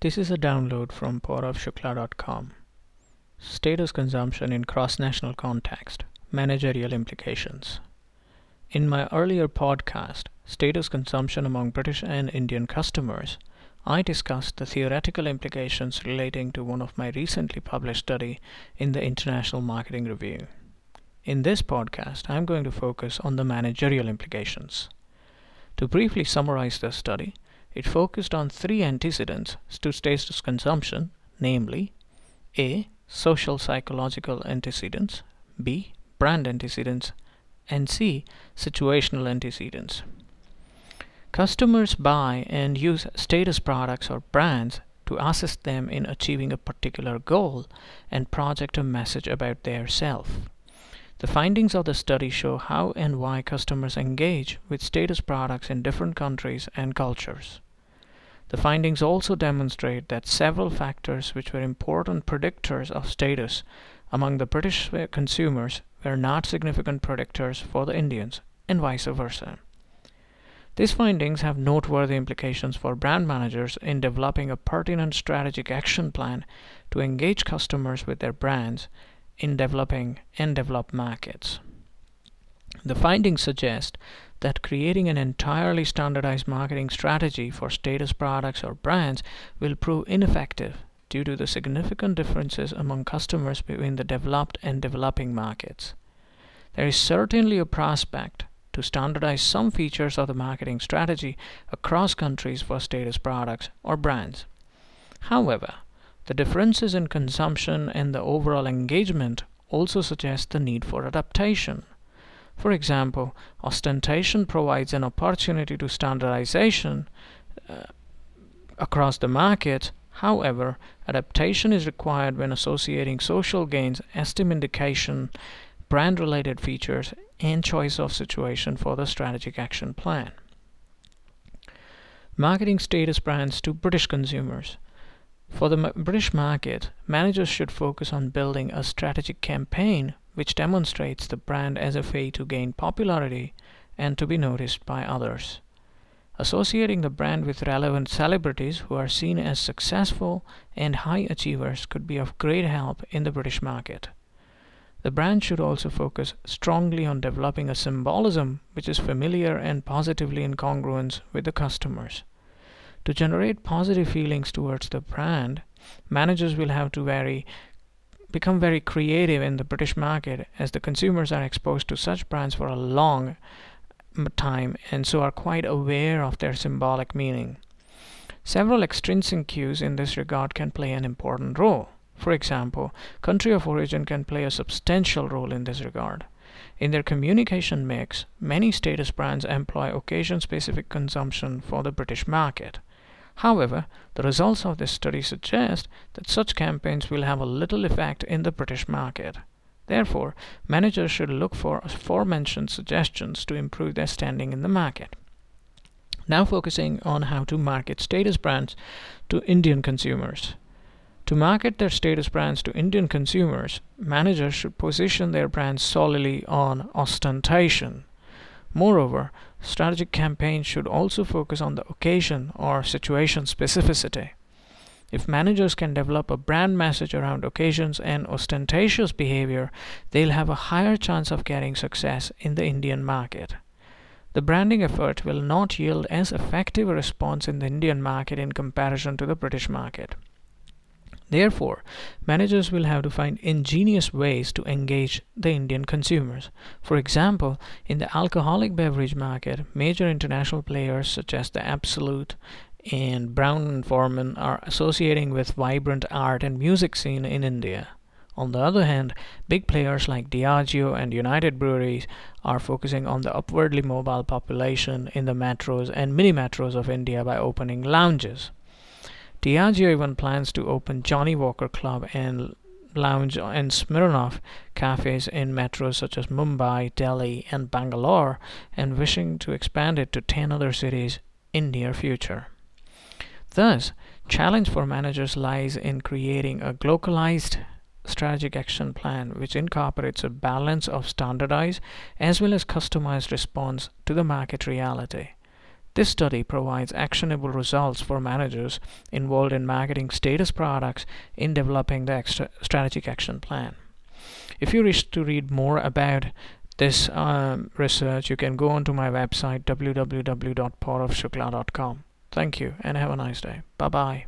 This is a download from pauravshukla.com. Status consumption in cross national context, managerial implications. In my earlier podcast, Status Consumption Among British and Indian Customers, I discussed the theoretical implications relating to one of my recently published study in the International Marketing Review. In this podcast, I am going to focus on the managerial implications. To briefly summarize the study, it focused on three antecedents to status consumption, namely A. Social psychological antecedents, B. Brand antecedents, and C. Situational antecedents. Customers buy and use status products or brands to assist them in achieving a particular goal and project a message about their self. The findings of the study show how and why customers engage with status products in different countries and cultures. The findings also demonstrate that several factors which were important predictors of status among the British consumers were not significant predictors for the Indians, and vice versa. These findings have noteworthy implications for brand managers in developing a pertinent strategic action plan to engage customers with their brands in developing and developed markets. The findings suggest that creating an entirely standardized marketing strategy for status products or brands will prove ineffective due to the significant differences among customers between the developed and developing markets. There is certainly a prospect to standardize some features of the marketing strategy across countries for status products or brands. However, the differences in consumption and the overall engagement also suggest the need for adaptation. For example, ostentation provides an opportunity to standardization uh, across the market. However, adaptation is required when associating social gains, esteem indication, brand related features, and choice of situation for the strategic action plan. Marketing status brands to British consumers. For the British market, managers should focus on building a strategic campaign which demonstrates the brand as a way to gain popularity and to be noticed by others. Associating the brand with relevant celebrities who are seen as successful and high achievers could be of great help in the British market. The brand should also focus strongly on developing a symbolism which is familiar and positively in congruence with the customers. To generate positive feelings towards the brand, managers will have to vary become very creative in the British market as the consumers are exposed to such brands for a long time and so are quite aware of their symbolic meaning. Several extrinsic cues in this regard can play an important role. For example, country of origin can play a substantial role in this regard. In their communication mix, many status brands employ occasion specific consumption for the British market. However, the results of this study suggest that such campaigns will have a little effect in the British market. Therefore, managers should look for aforementioned suggestions to improve their standing in the market. Now, focusing on how to market status brands to Indian consumers. To market their status brands to Indian consumers, managers should position their brands solely on ostentation. Moreover, strategic campaigns should also focus on the occasion or situation specificity. If managers can develop a brand message around occasions and ostentatious behavior, they'll have a higher chance of getting success in the Indian market. The branding effort will not yield as effective a response in the Indian market in comparison to the British market. Therefore, managers will have to find ingenious ways to engage the Indian consumers. For example, in the alcoholic beverage market, major international players such as the Absolut and Brown and Forman are associating with vibrant art and music scene in India. On the other hand, big players like Diageo and United Breweries are focusing on the upwardly mobile population in the metros and mini metros of India by opening lounges. Diageo even plans to open Johnnie Walker Club and Lounge and Smirnoff cafes in metros such as Mumbai, Delhi, and Bangalore, and wishing to expand it to 10 other cities in near future. Thus, challenge for managers lies in creating a localized strategic action plan which incorporates a balance of standardized as well as customized response to the market reality. This study provides actionable results for managers involved in marketing status products in developing the strategic action plan. If you wish to read more about this um, research, you can go onto my website www.pauravshukla.com. Thank you and have a nice day. Bye bye.